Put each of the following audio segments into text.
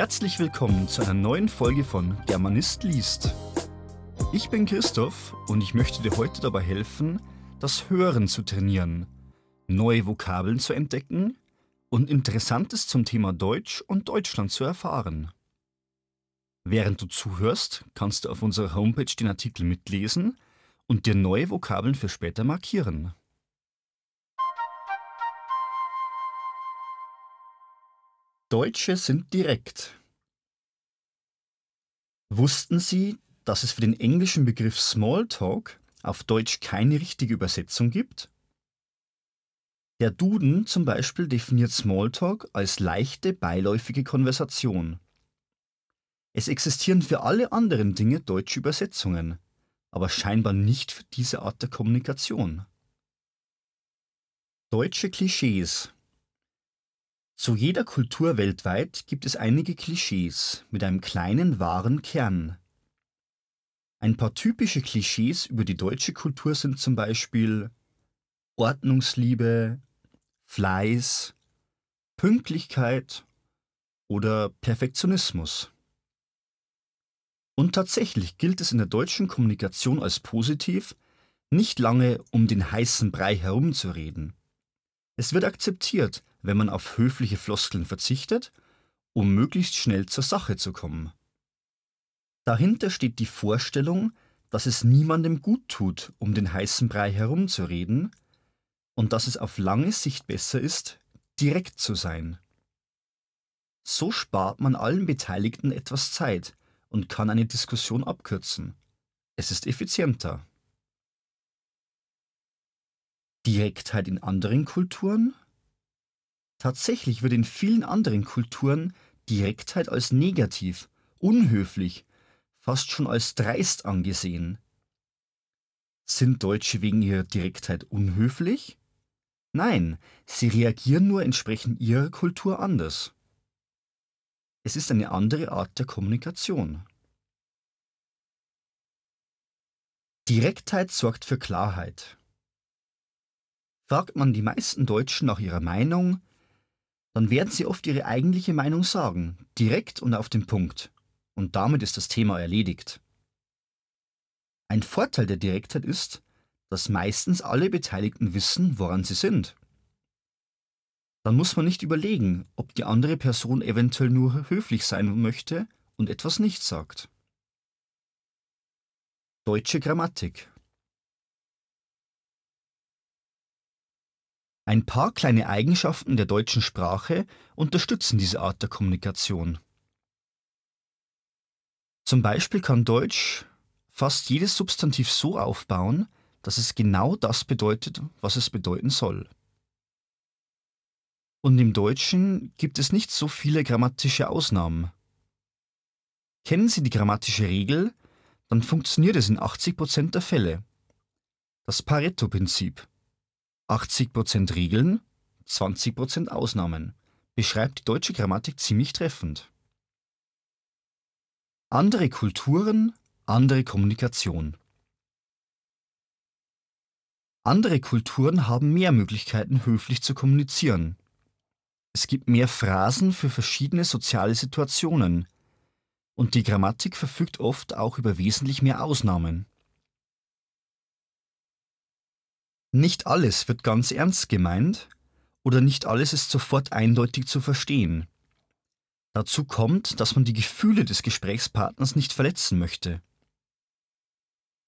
Herzlich willkommen zu einer neuen Folge von Germanist liest. Ich bin Christoph und ich möchte dir heute dabei helfen, das Hören zu trainieren, neue Vokabeln zu entdecken und Interessantes zum Thema Deutsch und Deutschland zu erfahren. Während du zuhörst, kannst du auf unserer Homepage den Artikel mitlesen und dir neue Vokabeln für später markieren. Deutsche sind direkt. Wussten Sie, dass es für den englischen Begriff Smalltalk auf Deutsch keine richtige Übersetzung gibt? Der Duden zum Beispiel definiert Smalltalk als leichte, beiläufige Konversation. Es existieren für alle anderen Dinge deutsche Übersetzungen, aber scheinbar nicht für diese Art der Kommunikation. Deutsche Klischees zu jeder Kultur weltweit gibt es einige Klischees mit einem kleinen wahren Kern. Ein paar typische Klischees über die deutsche Kultur sind zum Beispiel Ordnungsliebe, Fleiß, Pünktlichkeit oder Perfektionismus. Und tatsächlich gilt es in der deutschen Kommunikation als positiv, nicht lange um den heißen Brei herumzureden. Es wird akzeptiert, wenn man auf höfliche Floskeln verzichtet, um möglichst schnell zur Sache zu kommen. Dahinter steht die Vorstellung, dass es niemandem gut tut, um den heißen Brei herumzureden, und dass es auf lange Sicht besser ist, direkt zu sein. So spart man allen Beteiligten etwas Zeit und kann eine Diskussion abkürzen. Es ist effizienter. Direktheit in anderen Kulturen Tatsächlich wird in vielen anderen Kulturen Direktheit als negativ, unhöflich, fast schon als dreist angesehen. Sind Deutsche wegen ihrer Direktheit unhöflich? Nein, sie reagieren nur entsprechend ihrer Kultur anders. Es ist eine andere Art der Kommunikation. Direktheit sorgt für Klarheit. Fragt man die meisten Deutschen nach ihrer Meinung, dann werden sie oft ihre eigentliche Meinung sagen, direkt und auf den Punkt. Und damit ist das Thema erledigt. Ein Vorteil der Direktheit ist, dass meistens alle Beteiligten wissen, woran sie sind. Dann muss man nicht überlegen, ob die andere Person eventuell nur höflich sein möchte und etwas nicht sagt. Deutsche Grammatik Ein paar kleine Eigenschaften der deutschen Sprache unterstützen diese Art der Kommunikation. Zum Beispiel kann Deutsch fast jedes Substantiv so aufbauen, dass es genau das bedeutet, was es bedeuten soll. Und im Deutschen gibt es nicht so viele grammatische Ausnahmen. Kennen Sie die grammatische Regel, dann funktioniert es in 80% der Fälle. Das Pareto-Prinzip. 80% Regeln, 20% Ausnahmen beschreibt die deutsche Grammatik ziemlich treffend. Andere Kulturen, andere Kommunikation. Andere Kulturen haben mehr Möglichkeiten, höflich zu kommunizieren. Es gibt mehr Phrasen für verschiedene soziale Situationen. Und die Grammatik verfügt oft auch über wesentlich mehr Ausnahmen. Nicht alles wird ganz ernst gemeint oder nicht alles ist sofort eindeutig zu verstehen. Dazu kommt, dass man die Gefühle des Gesprächspartners nicht verletzen möchte.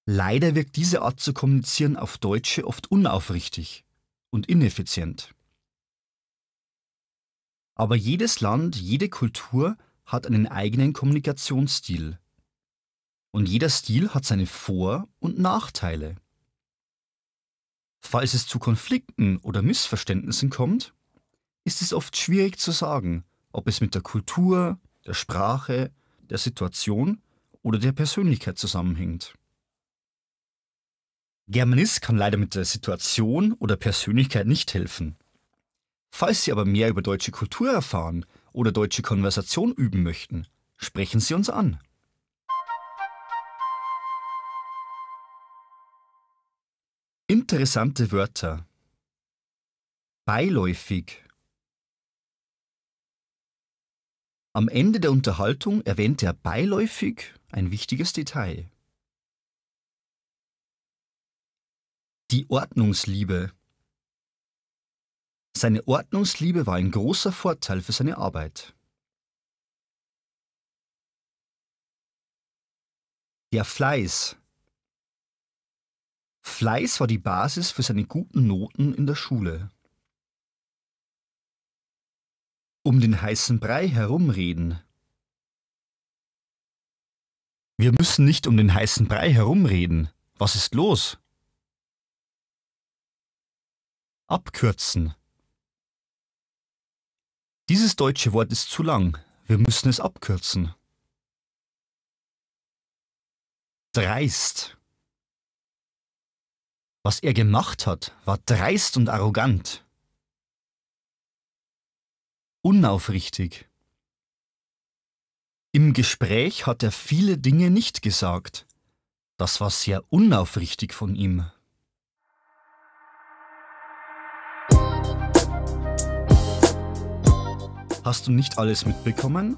Leider wirkt diese Art zu kommunizieren auf Deutsche oft unaufrichtig und ineffizient. Aber jedes Land, jede Kultur hat einen eigenen Kommunikationsstil. Und jeder Stil hat seine Vor- und Nachteile. Falls es zu Konflikten oder Missverständnissen kommt, ist es oft schwierig zu sagen, ob es mit der Kultur, der Sprache, der Situation oder der Persönlichkeit zusammenhängt. Germanist kann leider mit der Situation oder Persönlichkeit nicht helfen. Falls Sie aber mehr über deutsche Kultur erfahren oder deutsche Konversation üben möchten, sprechen Sie uns an. Interessante Wörter. Beiläufig. Am Ende der Unterhaltung erwähnte er beiläufig ein wichtiges Detail. Die Ordnungsliebe. Seine Ordnungsliebe war ein großer Vorteil für seine Arbeit. Der Fleiß. Fleiß war die Basis für seine guten Noten in der Schule. Um den heißen Brei herumreden. Wir müssen nicht um den heißen Brei herumreden. Was ist los? Abkürzen. Dieses deutsche Wort ist zu lang. Wir müssen es abkürzen. Dreist. Was er gemacht hat, war dreist und arrogant. Unaufrichtig. Im Gespräch hat er viele Dinge nicht gesagt. Das war sehr unaufrichtig von ihm. Hast du nicht alles mitbekommen?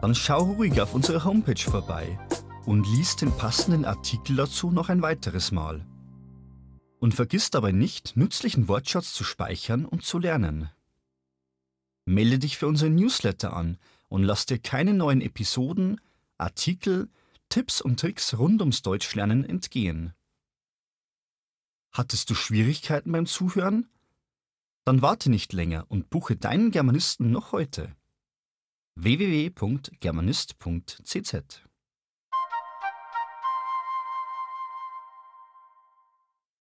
Dann schau ruhig auf unserer Homepage vorbei und lies den passenden Artikel dazu noch ein weiteres Mal. Und vergiss dabei nicht, nützlichen Wortschatz zu speichern und zu lernen. Melde dich für unseren Newsletter an und lass dir keine neuen Episoden, Artikel, Tipps und Tricks rund ums Deutschlernen entgehen. Hattest du Schwierigkeiten beim Zuhören? Dann warte nicht länger und buche deinen Germanisten noch heute. www.germanist.cz